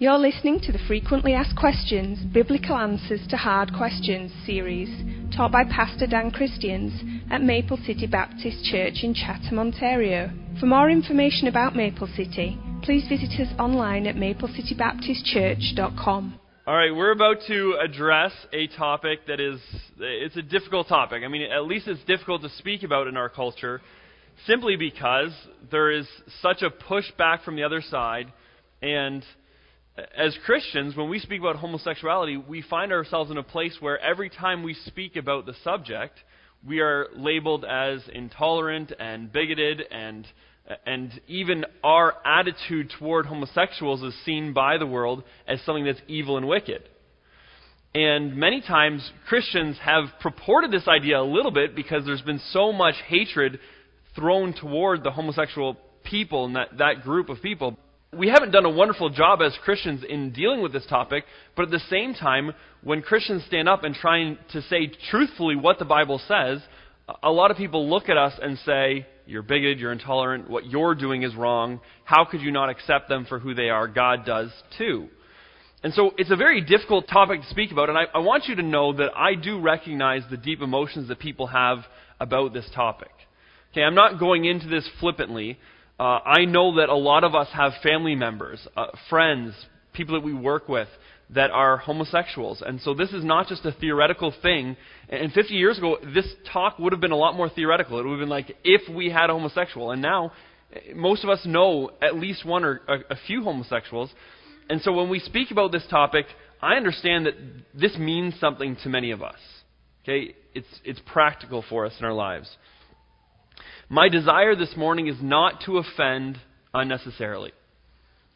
You're listening to the Frequently Asked Questions Biblical Answers to Hard Questions series, taught by Pastor Dan Christians at Maple City Baptist Church in Chatham, Ontario. For more information about Maple City, please visit us online at maplecitybaptistchurch.com. All right, we're about to address a topic that is it's a difficult topic. I mean, at least it's difficult to speak about in our culture simply because there is such a pushback from the other side and as Christians, when we speak about homosexuality, we find ourselves in a place where every time we speak about the subject, we are labeled as intolerant and bigoted and and even our attitude toward homosexuals is seen by the world as something that's evil and wicked. And many times Christians have purported this idea a little bit because there's been so much hatred thrown toward the homosexual people and that, that group of people we haven't done a wonderful job as Christians in dealing with this topic, but at the same time, when Christians stand up and try to say truthfully what the Bible says, a lot of people look at us and say, You're bigoted, you're intolerant, what you're doing is wrong. How could you not accept them for who they are? God does too. And so it's a very difficult topic to speak about, and I, I want you to know that I do recognize the deep emotions that people have about this topic. Okay, I'm not going into this flippantly. Uh, I know that a lot of us have family members, uh, friends, people that we work with that are homosexuals. And so this is not just a theoretical thing. And 50 years ago, this talk would have been a lot more theoretical. It would have been like if we had a homosexual. And now, most of us know at least one or a, a few homosexuals. And so when we speak about this topic, I understand that this means something to many of us. Okay? It's, it's practical for us in our lives. My desire this morning is not to offend unnecessarily.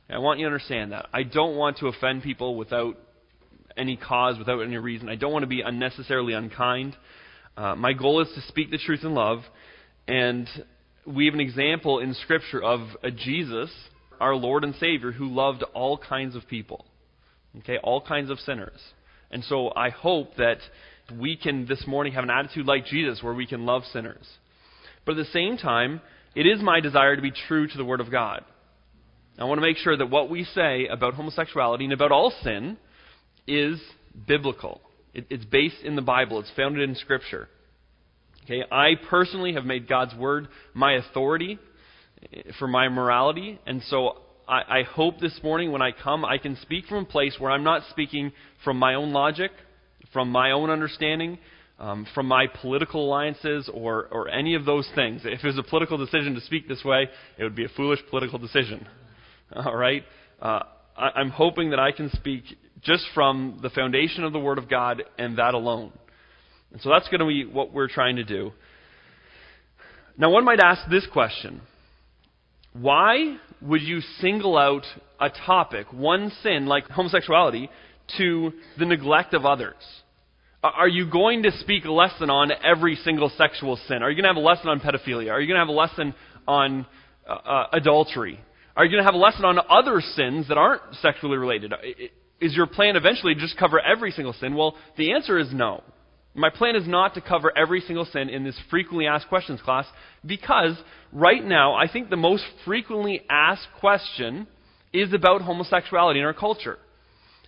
I want you to understand that. I don't want to offend people without any cause, without any reason. I don't want to be unnecessarily unkind. Uh, my goal is to speak the truth in love. And we have an example in Scripture of a Jesus, our Lord and Savior, who loved all kinds of people. Okay, all kinds of sinners. And so I hope that we can this morning have an attitude like Jesus where we can love sinners. But at the same time, it is my desire to be true to the Word of God. I want to make sure that what we say about homosexuality and about all sin is biblical. It, it's based in the Bible, it's founded in Scripture. Okay, I personally have made God's Word my authority eh, for my morality, and so I, I hope this morning when I come, I can speak from a place where I'm not speaking from my own logic, from my own understanding, um, from my political alliances or, or any of those things. If it was a political decision to speak this way, it would be a foolish political decision. All right? Uh, I, I'm hoping that I can speak just from the foundation of the Word of God and that alone. And so that's going to be what we're trying to do. Now, one might ask this question Why would you single out a topic, one sin like homosexuality, to the neglect of others? Are you going to speak a lesson on every single sexual sin? Are you going to have a lesson on pedophilia? Are you going to have a lesson on uh, uh, adultery? Are you going to have a lesson on other sins that aren't sexually related? Is your plan eventually to just cover every single sin? Well, the answer is no. My plan is not to cover every single sin in this frequently asked questions class because right now I think the most frequently asked question is about homosexuality in our culture.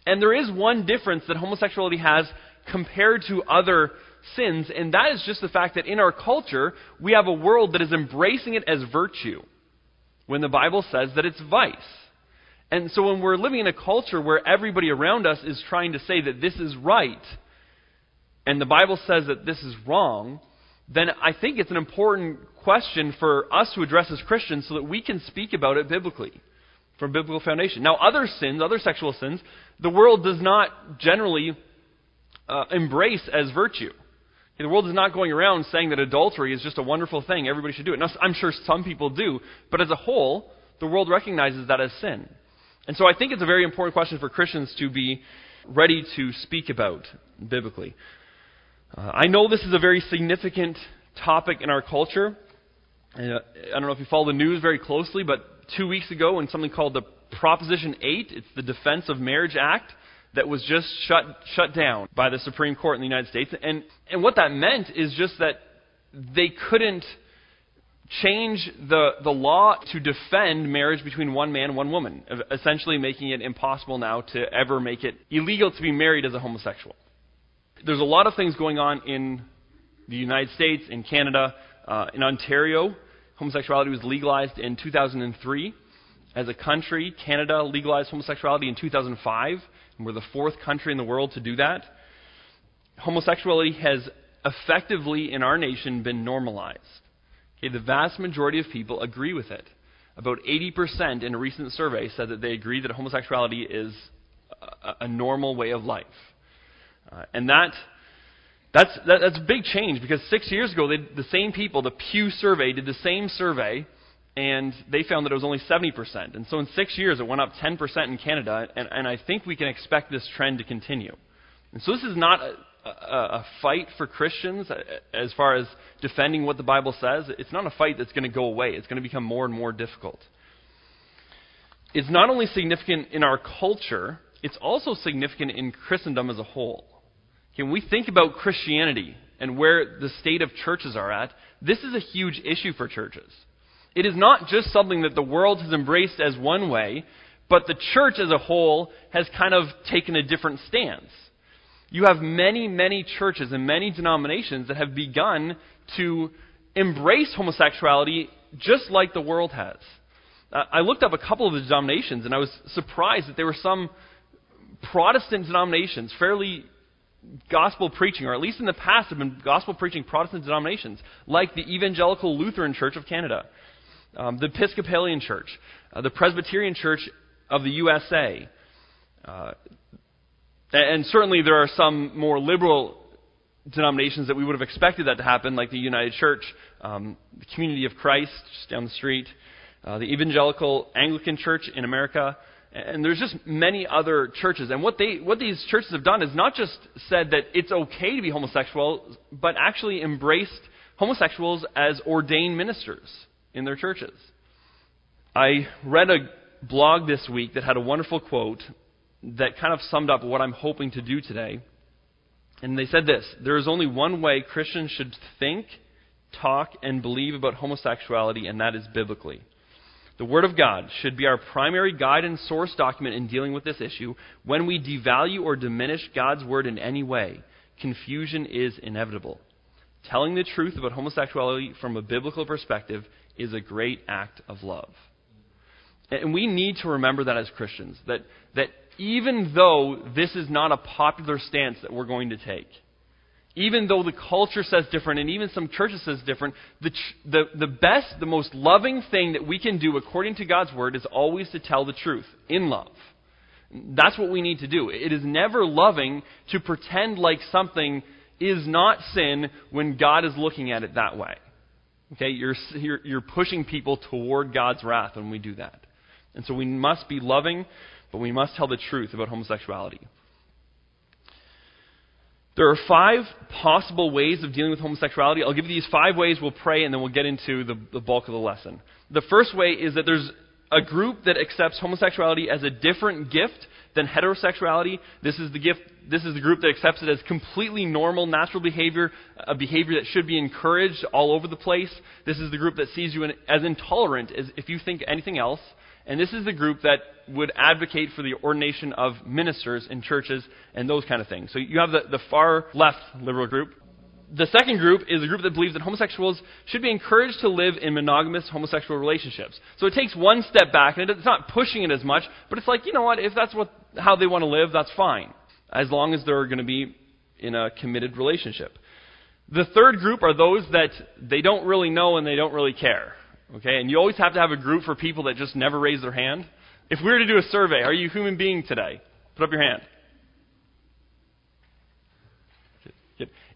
And there is one difference that homosexuality has compared to other sins, and that is just the fact that in our culture, we have a world that is embracing it as virtue, when the Bible says that it's vice. And so when we're living in a culture where everybody around us is trying to say that this is right, and the Bible says that this is wrong, then I think it's an important question for us to address as Christians so that we can speak about it biblically, from biblical foundation. Now, other sins, other sexual sins, the world does not generally uh, embrace as virtue. The world is not going around saying that adultery is just a wonderful thing. Everybody should do it. Now, I'm sure some people do, but as a whole, the world recognizes that as sin. And so I think it's a very important question for Christians to be ready to speak about biblically. Uh, I know this is a very significant topic in our culture. Uh, I don't know if you follow the news very closely, but two weeks ago, in something called the Proposition 8, it's the Defense of Marriage Act, that was just shut, shut down by the Supreme Court in the United States. And, and what that meant is just that they couldn't change the, the law to defend marriage between one man and one woman, essentially making it impossible now to ever make it illegal to be married as a homosexual. There's a lot of things going on in the United States, in Canada, uh, in Ontario. Homosexuality was legalized in 2003. As a country, Canada legalized homosexuality in 2005, and we're the fourth country in the world to do that. Homosexuality has effectively, in our nation, been normalized. Okay, the vast majority of people agree with it. About 80% in a recent survey said that they agree that homosexuality is a, a normal way of life. Uh, and that, that's, that, that's a big change because six years ago, they, the same people, the Pew survey, did the same survey, and they found that it was only 70%. And so in six years, it went up 10% in Canada, and, and I think we can expect this trend to continue. And so this is not a, a, a fight for Christians uh, as far as defending what the Bible says. It's not a fight that's going to go away, it's going to become more and more difficult. It's not only significant in our culture, it's also significant in Christendom as a whole. When we think about Christianity and where the state of churches are at, this is a huge issue for churches. It is not just something that the world has embraced as one way, but the church as a whole has kind of taken a different stance. You have many, many churches and many denominations that have begun to embrace homosexuality just like the world has. Uh, I looked up a couple of the denominations and I was surprised that there were some Protestant denominations, fairly gospel preaching, or at least in the past have been gospel preaching Protestant denominations, like the Evangelical Lutheran Church of Canada, um, the Episcopalian Church, uh, the Presbyterian Church of the USA. Uh, and certainly there are some more liberal denominations that we would have expected that to happen, like the United Church, um, the Community of Christ, just down the street, uh, the Evangelical Anglican Church in America, and there's just many other churches. And what, they, what these churches have done is not just said that it's okay to be homosexual, but actually embraced homosexuals as ordained ministers in their churches. I read a blog this week that had a wonderful quote that kind of summed up what I'm hoping to do today. And they said this There is only one way Christians should think, talk, and believe about homosexuality, and that is biblically. The Word of God should be our primary guide and source document in dealing with this issue. When we devalue or diminish God's Word in any way, confusion is inevitable. Telling the truth about homosexuality from a biblical perspective is a great act of love. And we need to remember that as Christians, that, that even though this is not a popular stance that we're going to take, even though the culture says different and even some churches says different, the, the, the best, the most loving thing that we can do according to God's word is always to tell the truth in love. That's what we need to do. It is never loving to pretend like something is not sin when God is looking at it that way. Okay, you're, you're, you're pushing people toward God's wrath when we do that. And so we must be loving, but we must tell the truth about homosexuality. There are five possible ways of dealing with homosexuality. I'll give you these five ways, we'll pray, and then we'll get into the, the bulk of the lesson. The first way is that there's a group that accepts homosexuality as a different gift than heterosexuality. This is the gift. This is the group that accepts it as completely normal, natural behavior, a behavior that should be encouraged all over the place. This is the group that sees you as intolerant as if you think anything else. And this is the group that would advocate for the ordination of ministers in churches and those kind of things. So you have the, the far left liberal group. The second group is a group that believes that homosexuals should be encouraged to live in monogamous homosexual relationships. So it takes one step back, and it's not pushing it as much, but it's like, you know what, if that's what, how they want to live, that's fine, as long as they're going to be in a committed relationship. The third group are those that they don't really know and they don't really care. Okay, and you always have to have a group for people that just never raise their hand. If we were to do a survey, are you a human being today? Put up your hand.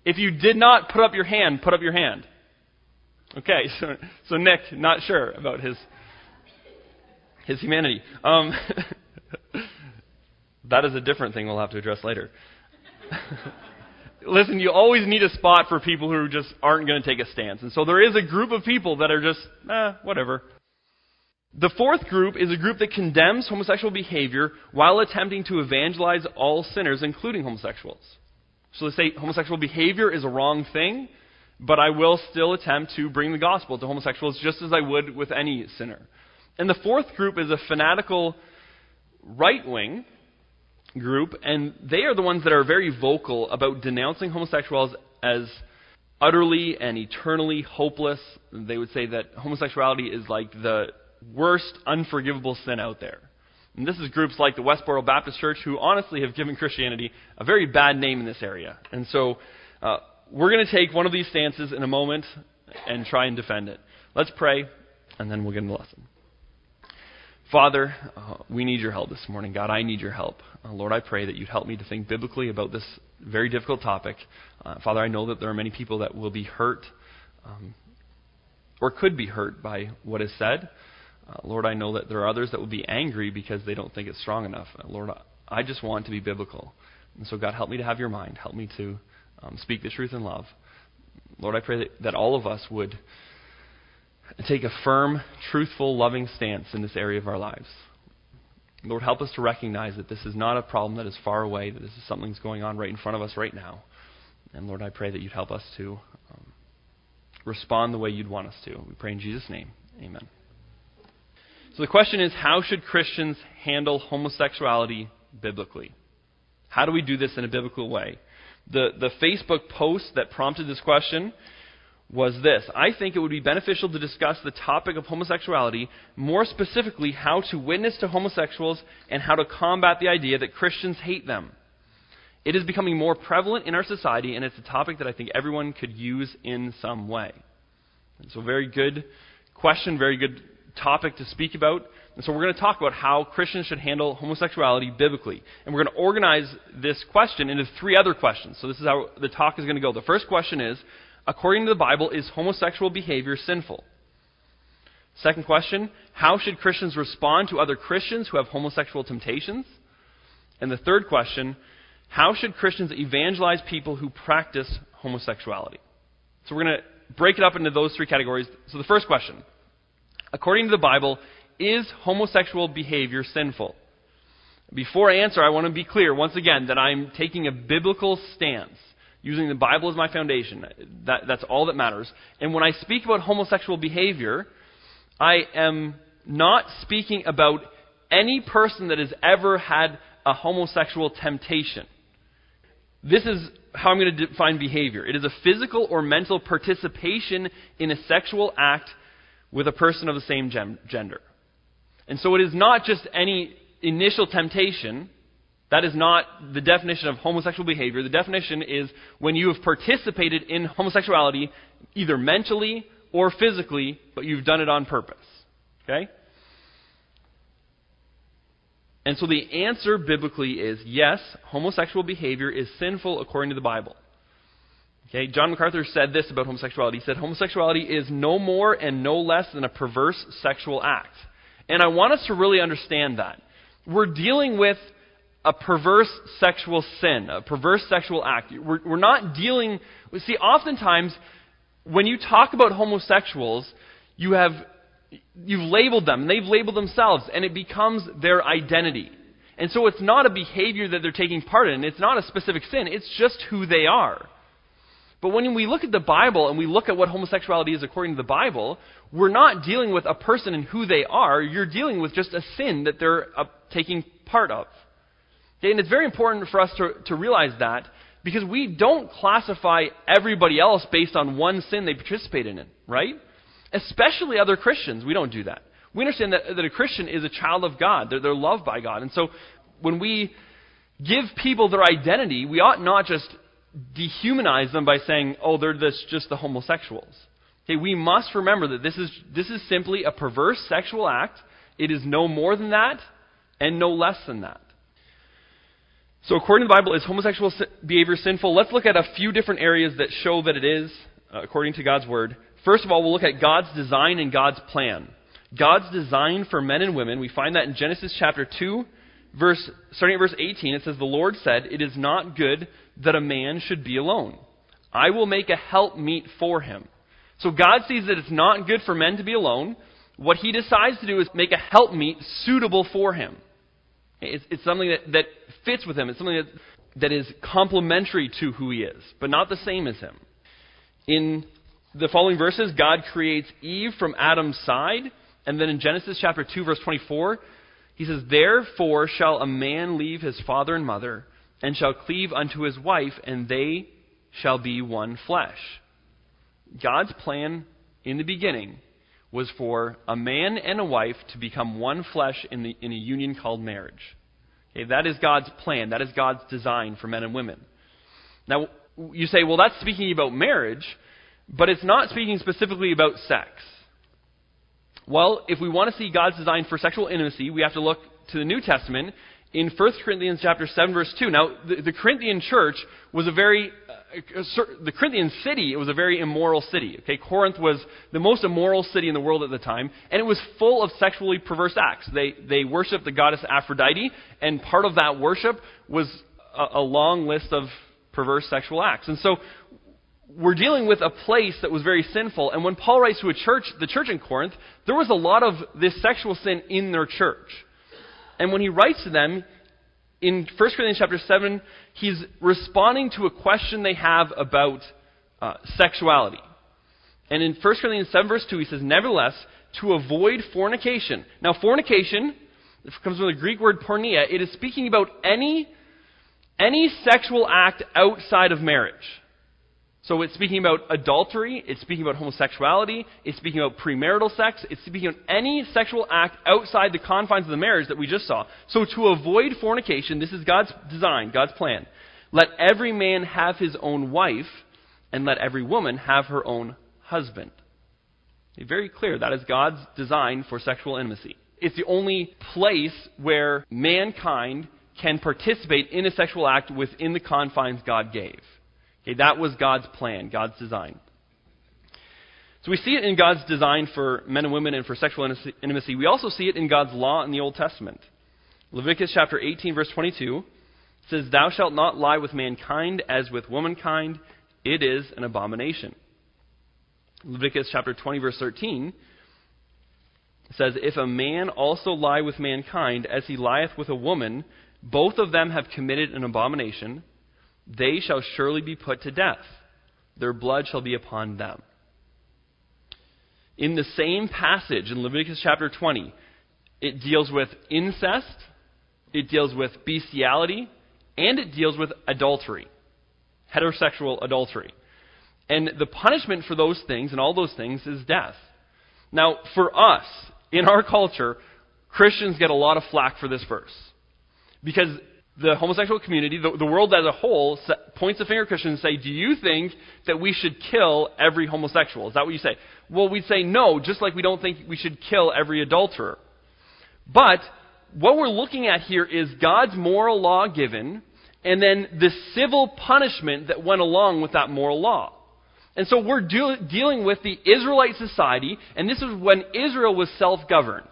If you did not put up your hand, put up your hand. Okay, so, so Nick, not sure about his his humanity. Um, that is a different thing we'll have to address later. listen, you always need a spot for people who just aren't going to take a stance. And so there is a group of people that are just, eh, whatever. The fourth group is a group that condemns homosexual behavior while attempting to evangelize all sinners, including homosexuals. So they say homosexual behavior is a wrong thing, but I will still attempt to bring the gospel to homosexuals just as I would with any sinner. And the fourth group is a fanatical right wing group, and they are the ones that are very vocal about denouncing homosexuals as utterly and eternally hopeless. They would say that homosexuality is like the worst unforgivable sin out there. And this is groups like the Westboro Baptist Church who honestly have given Christianity a very bad name in this area. And so uh, we're going to take one of these stances in a moment and try and defend it. Let's pray, and then we'll get into the lesson. Father, uh, we need your help this morning. God, I need your help. Uh, Lord, I pray that you'd help me to think biblically about this very difficult topic. Uh, Father, I know that there are many people that will be hurt um, or could be hurt by what is said. Uh, Lord, I know that there are others that will be angry because they don't think it's strong enough. Uh, Lord, I just want to be biblical. And so, God, help me to have your mind. Help me to um, speak the truth in love. Lord, I pray that, that all of us would take a firm, truthful, loving stance in this area of our lives. Lord, help us to recognize that this is not a problem that is far away, that this is something that's going on right in front of us right now. And Lord, I pray that you'd help us to um, respond the way you'd want us to. We pray in Jesus' name. Amen. So the question is how should Christians handle homosexuality biblically? How do we do this in a biblical way? The, the Facebook post that prompted this question was this I think it would be beneficial to discuss the topic of homosexuality, more specifically, how to witness to homosexuals and how to combat the idea that Christians hate them. It is becoming more prevalent in our society, and it's a topic that I think everyone could use in some way. And so, very good question, very good topic to speak about. And so, we're going to talk about how Christians should handle homosexuality biblically. And we're going to organize this question into three other questions. So, this is how the talk is going to go. The first question is according to the Bible, is homosexual behavior sinful? Second question How should Christians respond to other Christians who have homosexual temptations? And the third question How should Christians evangelize people who practice homosexuality? So we're going to break it up into those three categories. So the first question According to the Bible, is homosexual behavior sinful? Before I answer, I want to be clear once again that I'm taking a biblical stance using the Bible as my foundation. That, that's all that matters. And when I speak about homosexual behavior, I am not speaking about any person that has ever had a homosexual temptation. This is how I'm going to define behavior it is a physical or mental participation in a sexual act with a person of the same gender. And so it is not just any initial temptation that is not the definition of homosexual behavior. The definition is when you have participated in homosexuality, either mentally or physically, but you've done it on purpose. Okay? And so the answer biblically is yes, homosexual behavior is sinful according to the Bible. Okay, John MacArthur said this about homosexuality. He said homosexuality is no more and no less than a perverse sexual act. And I want us to really understand that. We're dealing with a perverse sexual sin, a perverse sexual act. We're, we're not dealing. See, oftentimes when you talk about homosexuals, you have you've labeled them, and they've labeled themselves, and it becomes their identity. And so it's not a behavior that they're taking part in. It's not a specific sin. It's just who they are. But when we look at the Bible and we look at what homosexuality is according to the Bible, we're not dealing with a person and who they are. You're dealing with just a sin that they're uh, taking part of. Okay, and it's very important for us to, to realize that because we don't classify everybody else based on one sin they participate in, right? Especially other Christians. We don't do that. We understand that, that a Christian is a child of God, they're, they're loved by God. And so when we give people their identity, we ought not just dehumanize them by saying, oh, they're this, just the homosexuals. Okay, we must remember that this is, this is simply a perverse sexual act. It is no more than that and no less than that. So, according to the Bible, is homosexual behavior sinful? Let's look at a few different areas that show that it is, uh, according to God's Word. First of all, we'll look at God's design and God's plan. God's design for men and women, we find that in Genesis chapter 2, verse, starting at verse 18, it says, The Lord said, It is not good that a man should be alone. I will make a helpmeet for him. So God sees that it's not good for men to be alone. What he decides to do is make a helpmeet suitable for him. It's, it's something that, that fits with him. It's something that, that is complementary to who he is, but not the same as him. In the following verses, God creates Eve from Adam's side. And then in Genesis chapter 2, verse 24, he says, Therefore shall a man leave his father and mother, and shall cleave unto his wife, and they shall be one flesh. God's plan in the beginning was for a man and a wife to become one flesh in, the, in a union called marriage. Okay, that is God's plan. That is God's design for men and women. Now, you say, well, that's speaking about marriage, but it's not speaking specifically about sex. Well, if we want to see God's design for sexual intimacy, we have to look to the New Testament in 1 Corinthians chapter 7 verse 2. Now, the, the Corinthian church was a very uh, the Corinthian city, it was a very immoral city. Okay, Corinth was the most immoral city in the world at the time, and it was full of sexually perverse acts. They they worshipped the goddess Aphrodite, and part of that worship was a, a long list of perverse sexual acts. And so we're dealing with a place that was very sinful. And when Paul writes to a church, the church in Corinth, there was a lot of this sexual sin in their church. And when he writes to them, in 1 Corinthians chapter 7, he's responding to a question they have about uh, sexuality. And in 1 Corinthians 7, verse 2, he says, Nevertheless, to avoid fornication. Now, fornication comes from the Greek word porneia. It is speaking about any, any sexual act outside of marriage. So it's speaking about adultery, it's speaking about homosexuality, it's speaking about premarital sex, it's speaking about any sexual act outside the confines of the marriage that we just saw. So to avoid fornication, this is God's design, God's plan. Let every man have his own wife, and let every woman have her own husband. Very clear, that is God's design for sexual intimacy. It's the only place where mankind can participate in a sexual act within the confines God gave. Okay, that was God's plan, God's design. So we see it in God's design for men and women and for sexual intimacy. We also see it in God's law in the Old Testament. Leviticus chapter 18, verse 22 says, Thou shalt not lie with mankind as with womankind, it is an abomination. Leviticus chapter 20, verse 13 says, If a man also lie with mankind as he lieth with a woman, both of them have committed an abomination they shall surely be put to death. Their blood shall be upon them. In the same passage in Leviticus chapter 20, it deals with incest, it deals with bestiality, and it deals with adultery, heterosexual adultery. And the punishment for those things and all those things is death. Now, for us, in our culture, Christians get a lot of flack for this verse. Because the homosexual community, the, the world as a whole, points a finger at Christians and say, Do you think that we should kill every homosexual? Is that what you say? Well, we'd say no, just like we don't think we should kill every adulterer. But what we're looking at here is God's moral law given, and then the civil punishment that went along with that moral law. And so we're de- dealing with the Israelite society, and this is when Israel was self governed.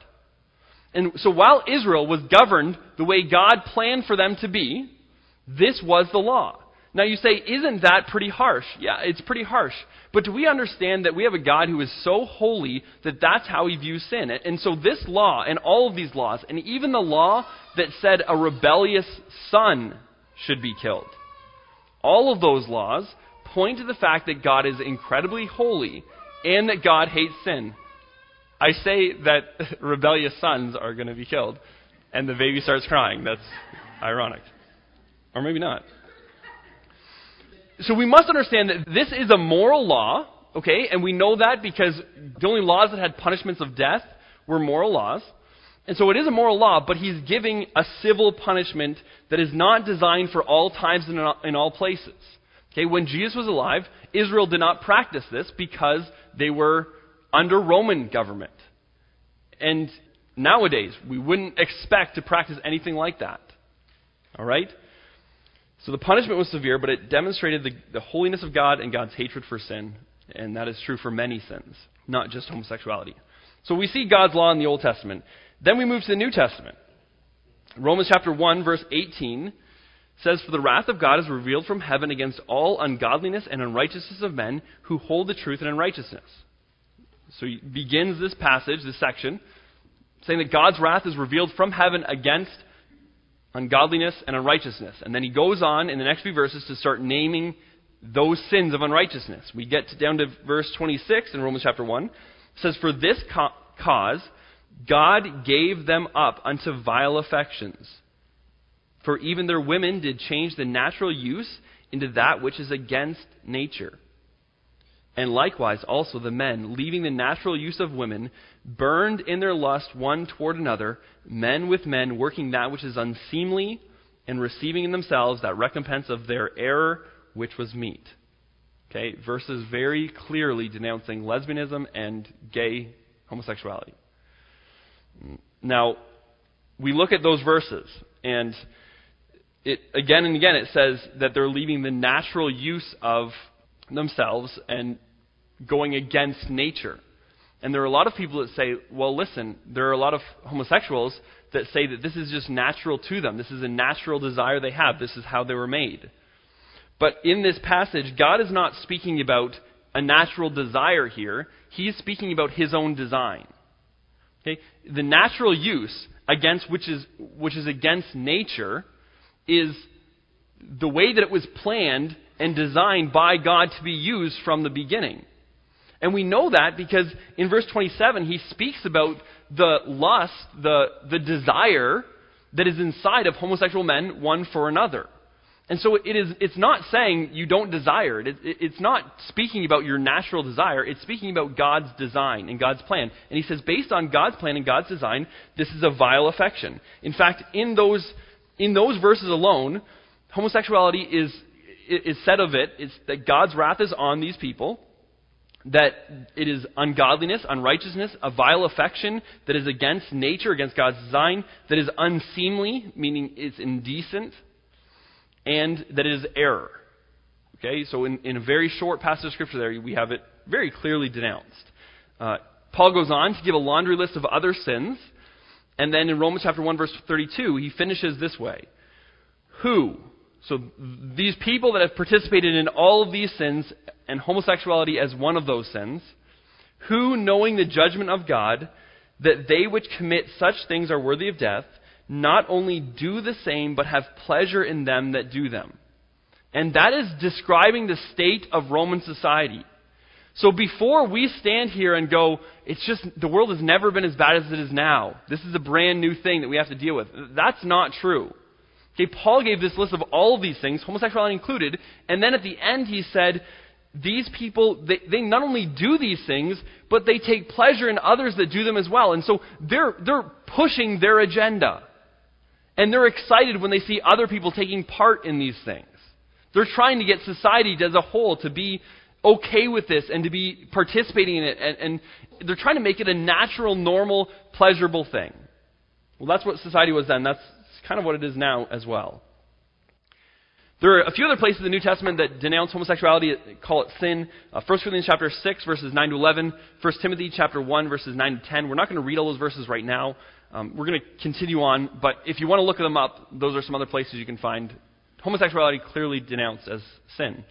And so while Israel was governed the way God planned for them to be, this was the law. Now you say, isn't that pretty harsh? Yeah, it's pretty harsh. But do we understand that we have a God who is so holy that that's how he views sin? And so this law and all of these laws, and even the law that said a rebellious son should be killed, all of those laws point to the fact that God is incredibly holy and that God hates sin. I say that rebellious sons are going to be killed, and the baby starts crying. That's ironic. Or maybe not. So we must understand that this is a moral law, okay? And we know that because the only laws that had punishments of death were moral laws. And so it is a moral law, but he's giving a civil punishment that is not designed for all times and in all places. Okay, when Jesus was alive, Israel did not practice this because they were under Roman government. And nowadays, we wouldn't expect to practice anything like that. All right? So the punishment was severe, but it demonstrated the, the holiness of God and God's hatred for sin. And that is true for many sins, not just homosexuality. So we see God's law in the Old Testament. Then we move to the New Testament. Romans chapter 1, verse 18 says, For the wrath of God is revealed from heaven against all ungodliness and unrighteousness of men who hold the truth in unrighteousness. So he begins this passage, this section, saying that God's wrath is revealed from heaven against ungodliness and unrighteousness. And then he goes on in the next few verses to start naming those sins of unrighteousness. We get down to verse 26 in Romans chapter 1. It says, For this cause God gave them up unto vile affections. For even their women did change the natural use into that which is against nature. And likewise also the men, leaving the natural use of women, burned in their lust one toward another, men with men, working that which is unseemly, and receiving in themselves that recompense of their error which was meet. Okay, verses very clearly denouncing lesbianism and gay homosexuality. Now, we look at those verses, and it, again and again it says that they're leaving the natural use of themselves and going against nature. And there are a lot of people that say, well, listen, there are a lot of homosexuals that say that this is just natural to them. This is a natural desire they have. This is how they were made. But in this passage, God is not speaking about a natural desire here. He is speaking about his own design. Okay? The natural use against which is, which is against nature is the way that it was planned and designed by God to be used from the beginning. And we know that because in verse 27, he speaks about the lust, the, the desire that is inside of homosexual men, one for another. And so it is, it's not saying you don't desire it. it. It's not speaking about your natural desire. It's speaking about God's design and God's plan. And he says, based on God's plan and God's design, this is a vile affection. In fact, in those, in those verses alone, homosexuality is, is said of it, it's that God's wrath is on these people that it is ungodliness, unrighteousness, a vile affection that is against nature, against God's design, that is unseemly, meaning it's indecent, and that it is error. Okay, so in, in a very short passage of Scripture there, we have it very clearly denounced. Uh, Paul goes on to give a laundry list of other sins, and then in Romans chapter 1, verse 32, he finishes this way Who, so these people that have participated in all of these sins, and homosexuality as one of those sins, who, knowing the judgment of God, that they which commit such things are worthy of death, not only do the same, but have pleasure in them that do them. And that is describing the state of Roman society. So before we stand here and go, it's just, the world has never been as bad as it is now. This is a brand new thing that we have to deal with. That's not true. Okay, Paul gave this list of all of these things, homosexuality included, and then at the end he said, these people, they, they not only do these things, but they take pleasure in others that do them as well. And so they're, they're pushing their agenda. And they're excited when they see other people taking part in these things. They're trying to get society as a whole to be okay with this and to be participating in it. And, and they're trying to make it a natural, normal, pleasurable thing. Well, that's what society was then. That's kind of what it is now as well. There are a few other places in the New Testament that denounce homosexuality, call it sin. Uh, 1 Corinthians chapter 6, verses 9 to 11. 1 Timothy chapter 1, verses 9 to 10. We're not going to read all those verses right now. Um, we're going to continue on, but if you want to look them up, those are some other places you can find homosexuality clearly denounced as sin.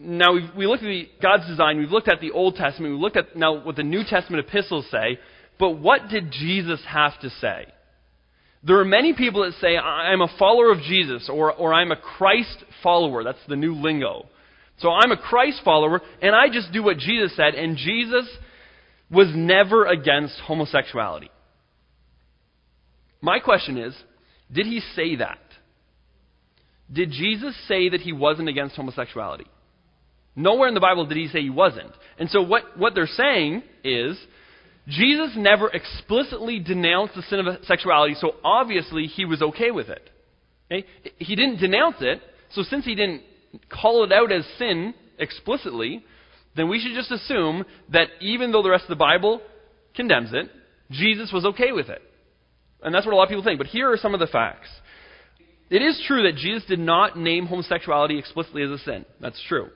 Now, we've, we looked at the, God's design, we've looked at the Old Testament, we've looked at now what the New Testament epistles say, but what did Jesus have to say? There are many people that say, I'm a follower of Jesus, or, or I'm a Christ follower. That's the new lingo. So I'm a Christ follower, and I just do what Jesus said, and Jesus was never against homosexuality. My question is did he say that? Did Jesus say that he wasn't against homosexuality? Nowhere in the Bible did he say he wasn't. And so what, what they're saying is Jesus never explicitly denounced the sin of sexuality, so obviously he was okay with it. Okay? He didn't denounce it, so since he didn't call it out as sin explicitly, then we should just assume that even though the rest of the Bible condemns it, Jesus was okay with it. And that's what a lot of people think. But here are some of the facts. It is true that Jesus did not name homosexuality explicitly as a sin. That's true.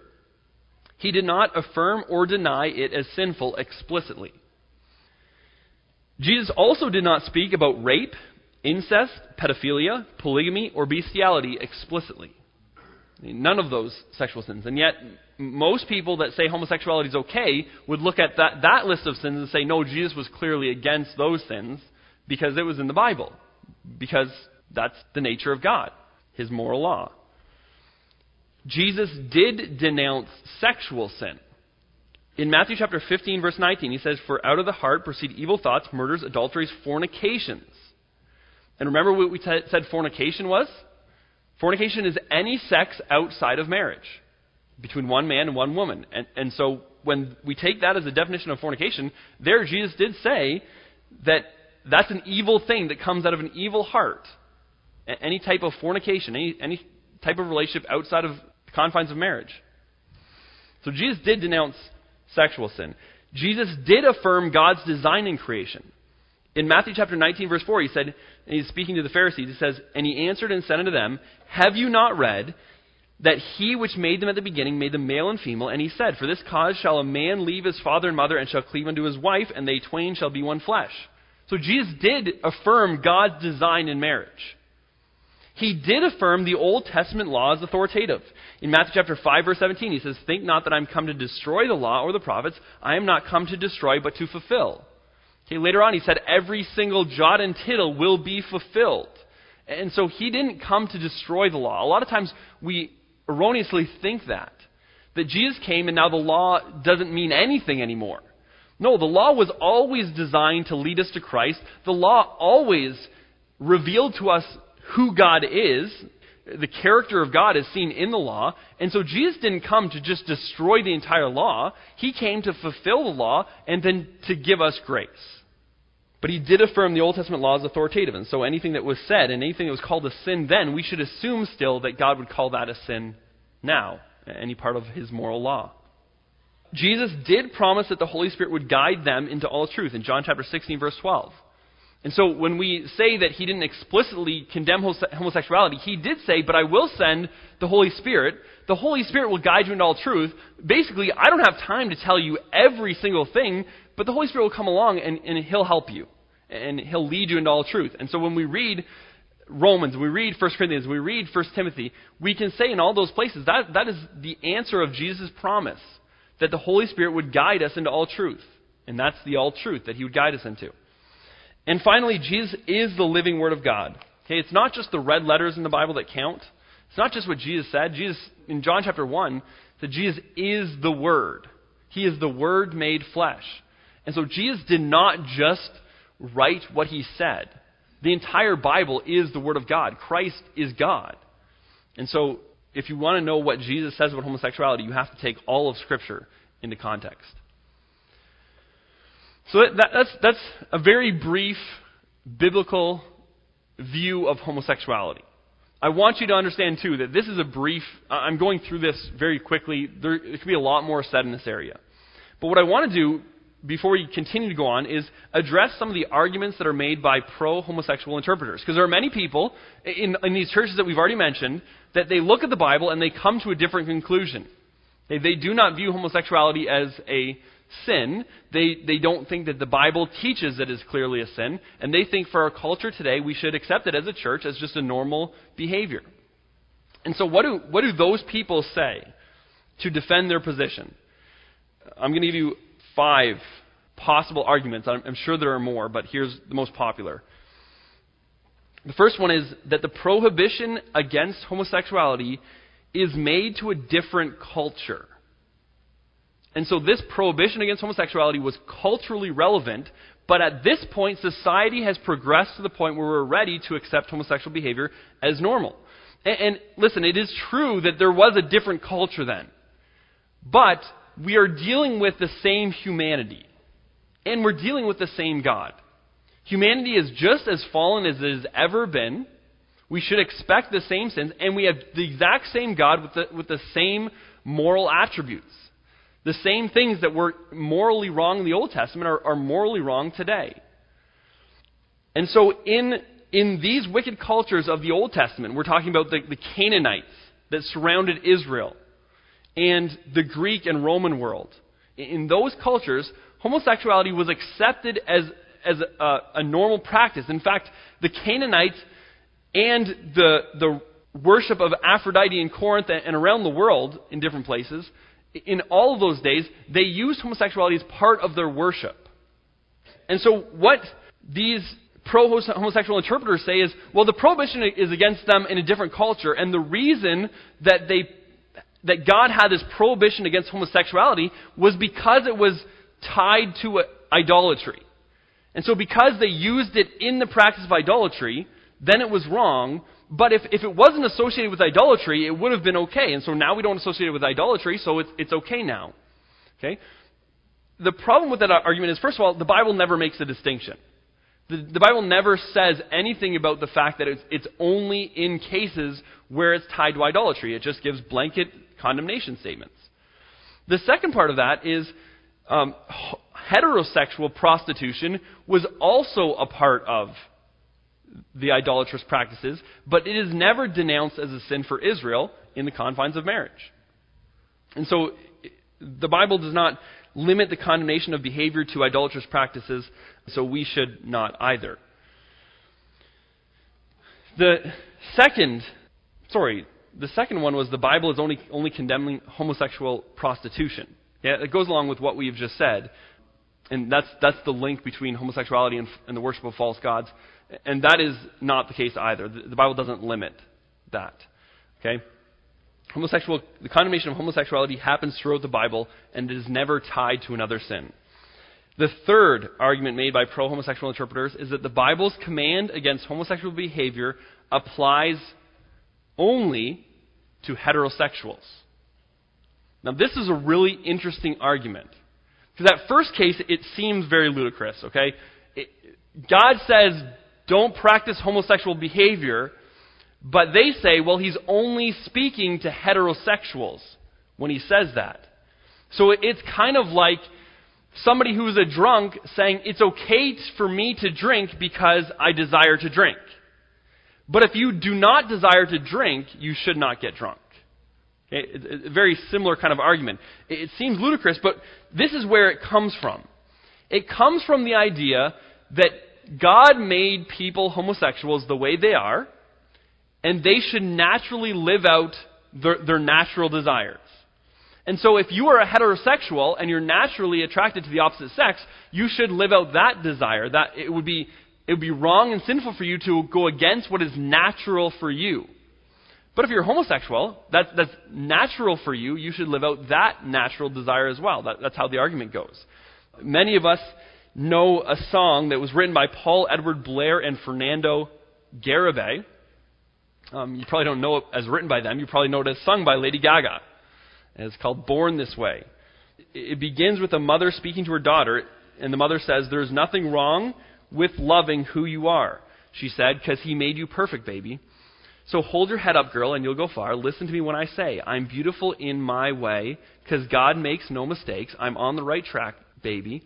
He did not affirm or deny it as sinful explicitly. Jesus also did not speak about rape, incest, pedophilia, polygamy, or bestiality explicitly. None of those sexual sins. And yet, most people that say homosexuality is okay would look at that, that list of sins and say, no, Jesus was clearly against those sins because it was in the Bible. Because that's the nature of God, His moral law. Jesus did denounce sexual sin. In Matthew chapter 15, verse 19, he says, For out of the heart proceed evil thoughts, murders, adulteries, fornications. And remember what we t- said fornication was? Fornication is any sex outside of marriage between one man and one woman. And, and so when we take that as a definition of fornication, there Jesus did say that that's an evil thing that comes out of an evil heart. Any type of fornication, any, any type of relationship outside of the confines of marriage. So Jesus did denounce sexual sin. Jesus did affirm God's design in creation. In Matthew chapter 19, verse 4, he said, and he's speaking to the Pharisees, he says, And he answered and said unto them, Have you not read that he which made them at the beginning made them male and female? And he said, For this cause shall a man leave his father and mother, and shall cleave unto his wife, and they twain shall be one flesh. So Jesus did affirm God's design in marriage. He did affirm the Old Testament law as authoritative. In Matthew chapter 5 verse 17 he says, "Think not that I'm come to destroy the law or the prophets, I am not come to destroy but to fulfill." Okay, later on he said every single jot and tittle will be fulfilled. And so he didn't come to destroy the law. A lot of times we erroneously think that that Jesus came and now the law doesn't mean anything anymore. No, the law was always designed to lead us to Christ. The law always revealed to us who God is. The character of God is seen in the law. And so Jesus didn't come to just destroy the entire law. He came to fulfill the law and then to give us grace. But he did affirm the Old Testament law as authoritative. And so anything that was said and anything that was called a sin then, we should assume still that God would call that a sin now, any part of his moral law. Jesus did promise that the Holy Spirit would guide them into all truth in John chapter 16 verse 12. And so when we say that he didn't explicitly condemn homosexuality, he did say, but I will send the Holy Spirit. The Holy Spirit will guide you into all truth. Basically, I don't have time to tell you every single thing, but the Holy Spirit will come along and, and he'll help you. And he'll lead you into all truth. And so when we read Romans, we read 1 Corinthians, we read 1 Timothy, we can say in all those places that, that is the answer of Jesus' promise that the Holy Spirit would guide us into all truth. And that's the all truth that he would guide us into. And finally, Jesus is the living Word of God. Okay, it's not just the red letters in the Bible that count. It's not just what Jesus said. Jesus, in John chapter 1, said Jesus is the Word. He is the Word made flesh. And so Jesus did not just write what he said. The entire Bible is the Word of God. Christ is God. And so, if you want to know what Jesus says about homosexuality, you have to take all of Scripture into context. So that, that's, that's a very brief biblical view of homosexuality. I want you to understand, too, that this is a brief, I'm going through this very quickly. There, there could be a lot more said in this area. But what I want to do before we continue to go on is address some of the arguments that are made by pro homosexual interpreters. Because there are many people in, in, these churches that we've already mentioned that they look at the Bible and they come to a different conclusion. They, they do not view homosexuality as a sin. They, they don't think that the Bible teaches it is clearly a sin, and they think for our culture today we should accept it as a church as just a normal behavior. And so, what do, what do those people say to defend their position? I'm going to give you five possible arguments. I'm, I'm sure there are more, but here's the most popular. The first one is that the prohibition against homosexuality is made to a different culture. And so this prohibition against homosexuality was culturally relevant, but at this point, society has progressed to the point where we're ready to accept homosexual behavior as normal. And, and listen, it is true that there was a different culture then. But we are dealing with the same humanity. And we're dealing with the same God. Humanity is just as fallen as it has ever been. We should expect the same sins, and we have the exact same God with the, with the same moral attributes. The same things that were morally wrong in the Old Testament are, are morally wrong today. And so, in, in these wicked cultures of the Old Testament, we're talking about the, the Canaanites that surrounded Israel and the Greek and Roman world. In those cultures, homosexuality was accepted as, as a, a normal practice. In fact, the Canaanites and the, the worship of Aphrodite in Corinth and around the world in different places in all those days, they used homosexuality as part of their worship. And so, what these pro homosexual interpreters say is well, the prohibition is against them in a different culture, and the reason that they that God had this prohibition against homosexuality was because it was tied to idolatry. And so, because they used it in the practice of idolatry, then it was wrong. But if, if it wasn't associated with idolatry, it would have been okay. And so now we don't associate it with idolatry, so it's, it's okay now. Okay? The problem with that argument is, first of all, the Bible never makes a distinction. The, the Bible never says anything about the fact that it's, it's only in cases where it's tied to idolatry. It just gives blanket condemnation statements. The second part of that is um, heterosexual prostitution was also a part of the idolatrous practices, but it is never denounced as a sin for Israel in the confines of marriage. And so the Bible does not limit the condemnation of behavior to idolatrous practices, so we should not either. The second, sorry, the second one was the Bible is only, only condemning homosexual prostitution. Yeah, it goes along with what we've just said. And that's, that's the link between homosexuality and, and the worship of false gods. And that is not the case either. The, Bible doesn't limit that. Okay? Homosexual, the condemnation of homosexuality happens throughout the Bible, and it is never tied to another sin. The third argument made by pro homosexual interpreters is that the Bible's command against homosexual behavior applies only to heterosexuals. Now, this is a really interesting argument. Because that first case, it seems very ludicrous, okay? It, God says, don't practice homosexual behavior, but they say, well, he's only speaking to heterosexuals when he says that. So it's kind of like somebody who's a drunk saying, it's okay for me to drink because I desire to drink. But if you do not desire to drink, you should not get drunk. Okay? It's a very similar kind of argument. It seems ludicrous, but this is where it comes from. It comes from the idea that God made people homosexuals the way they are, and they should naturally live out their, their natural desires. And so, if you are a heterosexual and you're naturally attracted to the opposite sex, you should live out that desire. That it would be it would be wrong and sinful for you to go against what is natural for you. But if you're homosexual, that's, that's natural for you. You should live out that natural desire as well. That, that's how the argument goes. Many of us know a song that was written by Paul Edward Blair and Fernando Garibay. Um, you probably don't know it as written by them. You probably know it as sung by Lady Gaga. And it's called Born This Way. It begins with a mother speaking to her daughter, and the mother says, There's nothing wrong with loving who you are. She said, Because he made you perfect, baby. So hold your head up, girl, and you'll go far. Listen to me when I say, I'm beautiful in my way, because God makes no mistakes. I'm on the right track, baby.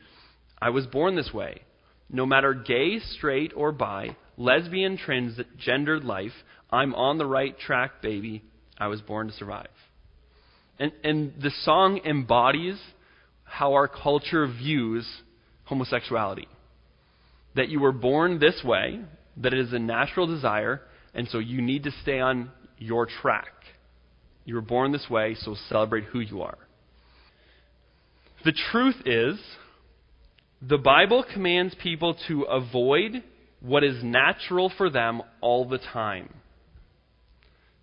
I was born this way. No matter gay, straight, or bi, lesbian, transgendered life, I'm on the right track, baby. I was born to survive. And, and the song embodies how our culture views homosexuality. That you were born this way, that it is a natural desire, and so you need to stay on your track. You were born this way, so celebrate who you are. The truth is, the Bible commands people to avoid what is natural for them all the time.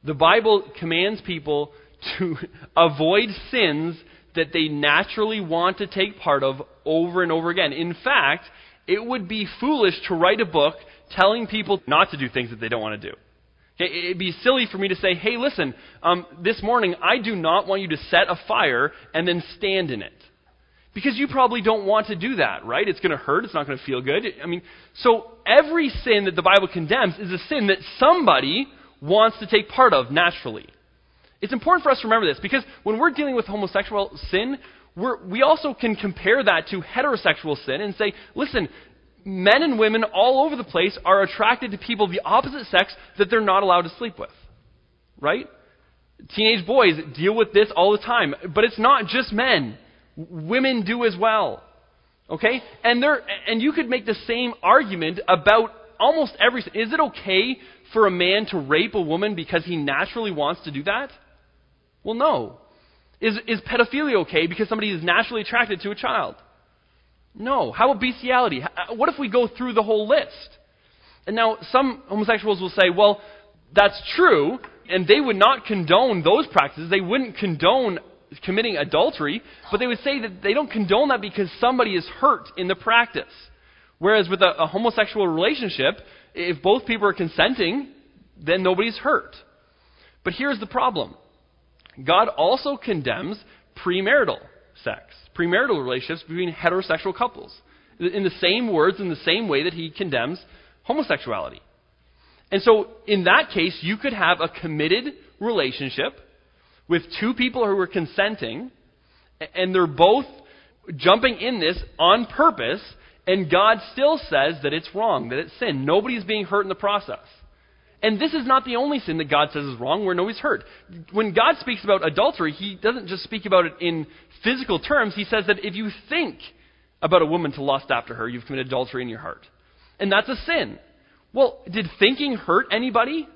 The Bible commands people to avoid sins that they naturally want to take part of over and over again. In fact, it would be foolish to write a book telling people not to do things that they don't want to do. It'd be silly for me to say, hey, listen, um, this morning I do not want you to set a fire and then stand in it. Because you probably don't want to do that, right? It's going to hurt. It's not going to feel good. I mean, so every sin that the Bible condemns is a sin that somebody wants to take part of naturally. It's important for us to remember this because when we're dealing with homosexual sin, we also can compare that to heterosexual sin and say, listen, men and women all over the place are attracted to people of the opposite sex that they're not allowed to sleep with. Right? Teenage boys deal with this all the time. But it's not just men. Women do as well. Okay? And there and you could make the same argument about almost everything. Is it okay for a man to rape a woman because he naturally wants to do that? Well, no. Is, is pedophilia okay because somebody is naturally attracted to a child? No. How about bestiality? Uh, what if we go through the whole list? And now some homosexuals will say, well, that's true, and they would not condone those practices. They wouldn't condone committing adultery, but they would say that they don't condone that because somebody is hurt in the practice. Whereas with a, a homosexual relationship, if both people are consenting, then nobody's hurt. But here's the problem God also condemns premarital sex, premarital relationships between heterosexual couples, in the same words, in the same way that He condemns homosexuality. And so, in that case, you could have a committed relationship with two people who are consenting, and they're both jumping in this on purpose, and God still says that it's wrong, that it's sin. Nobody's being hurt in the process. And this is not the only sin that God says is wrong where nobody's hurt. When God speaks about adultery, He doesn't just speak about it in physical terms. He says that if you think about a woman to lust after her, you've committed adultery in your heart. And that's a sin. Well, did thinking hurt anybody?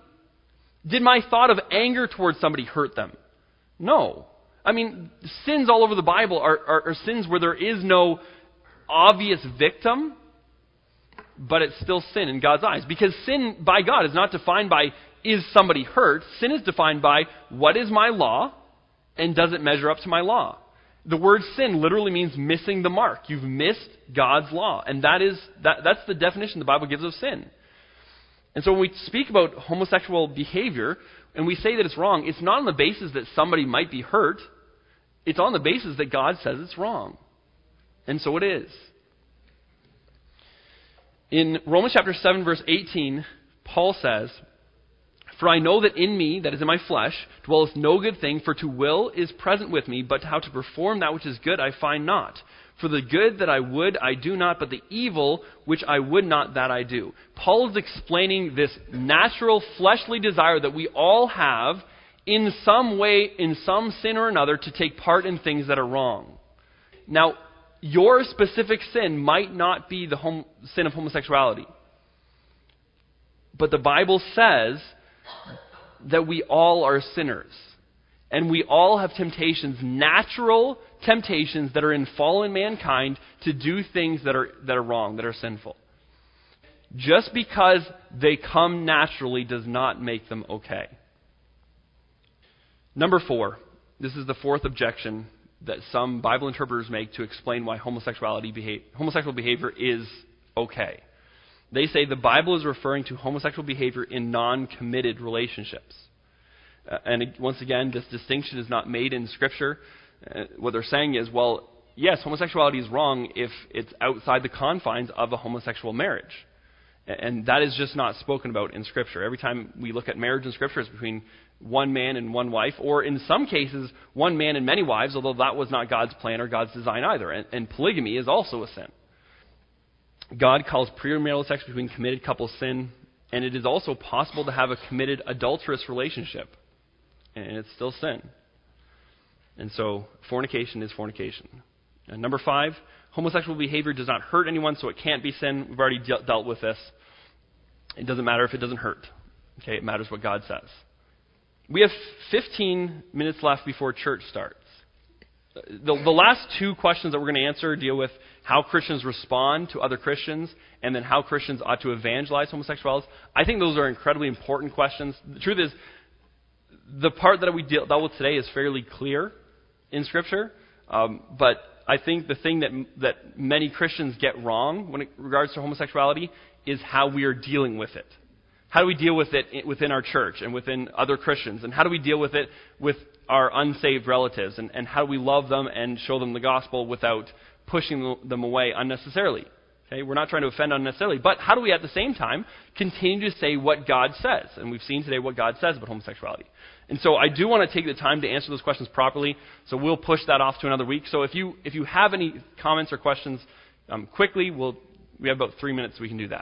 Did my thought of anger towards somebody hurt them? No. I mean, sins all over the Bible are, are, are sins where there is no obvious victim, but it's still sin in God's eyes. Because sin by God is not defined by is somebody hurt. Sin is defined by what is my law and does it measure up to my law. The word sin literally means missing the mark. You've missed God's law. And that is, that, that's the definition the Bible gives of sin. And so when we speak about homosexual behavior and we say that it's wrong, it's not on the basis that somebody might be hurt. It's on the basis that God says it's wrong. And so it is. In Romans chapter 7 verse 18, Paul says, For I know that in me, that is in my flesh, dwelleth no good thing, for to will is present with me, but how to perform that which is good I find not. For the good that I would, I do not, but the evil which I would not, that I do. Paul is explaining this natural fleshly desire that we all have in some way, in some sin or another, to take part in things that are wrong. Now, your specific sin might not be the hom- sin of homosexuality. But the Bible says that we all are sinners. And we all have temptations, natural temptations that are in fallen mankind to do things that are, that are wrong, that are sinful. Just because they come naturally does not make them okay. Number four, this is the fourth objection that some Bible interpreters make to explain why homosexuality homosexual behavior is okay. They say the Bible is referring to homosexual behavior in non committed relationships. Uh, and once again, this distinction is not made in Scripture. Uh, what they're saying is, well, yes, homosexuality is wrong if it's outside the confines of a homosexual marriage. And that is just not spoken about in Scripture. Every time we look at marriage in Scripture, it's between one man and one wife, or in some cases, one man and many wives, although that was not God's plan or God's design either. And, and polygamy is also a sin. God calls premarital sex between committed couples sin, and it is also possible to have a committed adulterous relationship and it's still sin. And so, fornication is fornication. And number five, homosexual behavior does not hurt anyone, so it can't be sin. We've already de- dealt with this. It doesn't matter if it doesn't hurt. Okay, it matters what God says. We have 15 minutes left before church starts. Uh, the, the last two questions that we're going to answer deal with how Christians respond to other Christians and then how Christians ought to evangelize homosexuals. I think those are incredibly important questions. The truth is, the part that we deal, dealt with today is fairly clear in Scripture, um, but I think the thing that, that many Christians get wrong when it regards to homosexuality is how we are dealing with it. How do we deal with it within our church and within other Christians? And how do we deal with it with our unsaved relatives? And, and how do we love them and show them the gospel without pushing them away unnecessarily? Okay, we're not trying to offend unnecessarily, but how do we at the same time continue to say what God says? And we've seen today what God says about homosexuality. And so I do want to take the time to answer those questions properly. So we'll push that off to another week. So if you if you have any comments or questions, um, quickly, we'll we have about three minutes. So we can do that.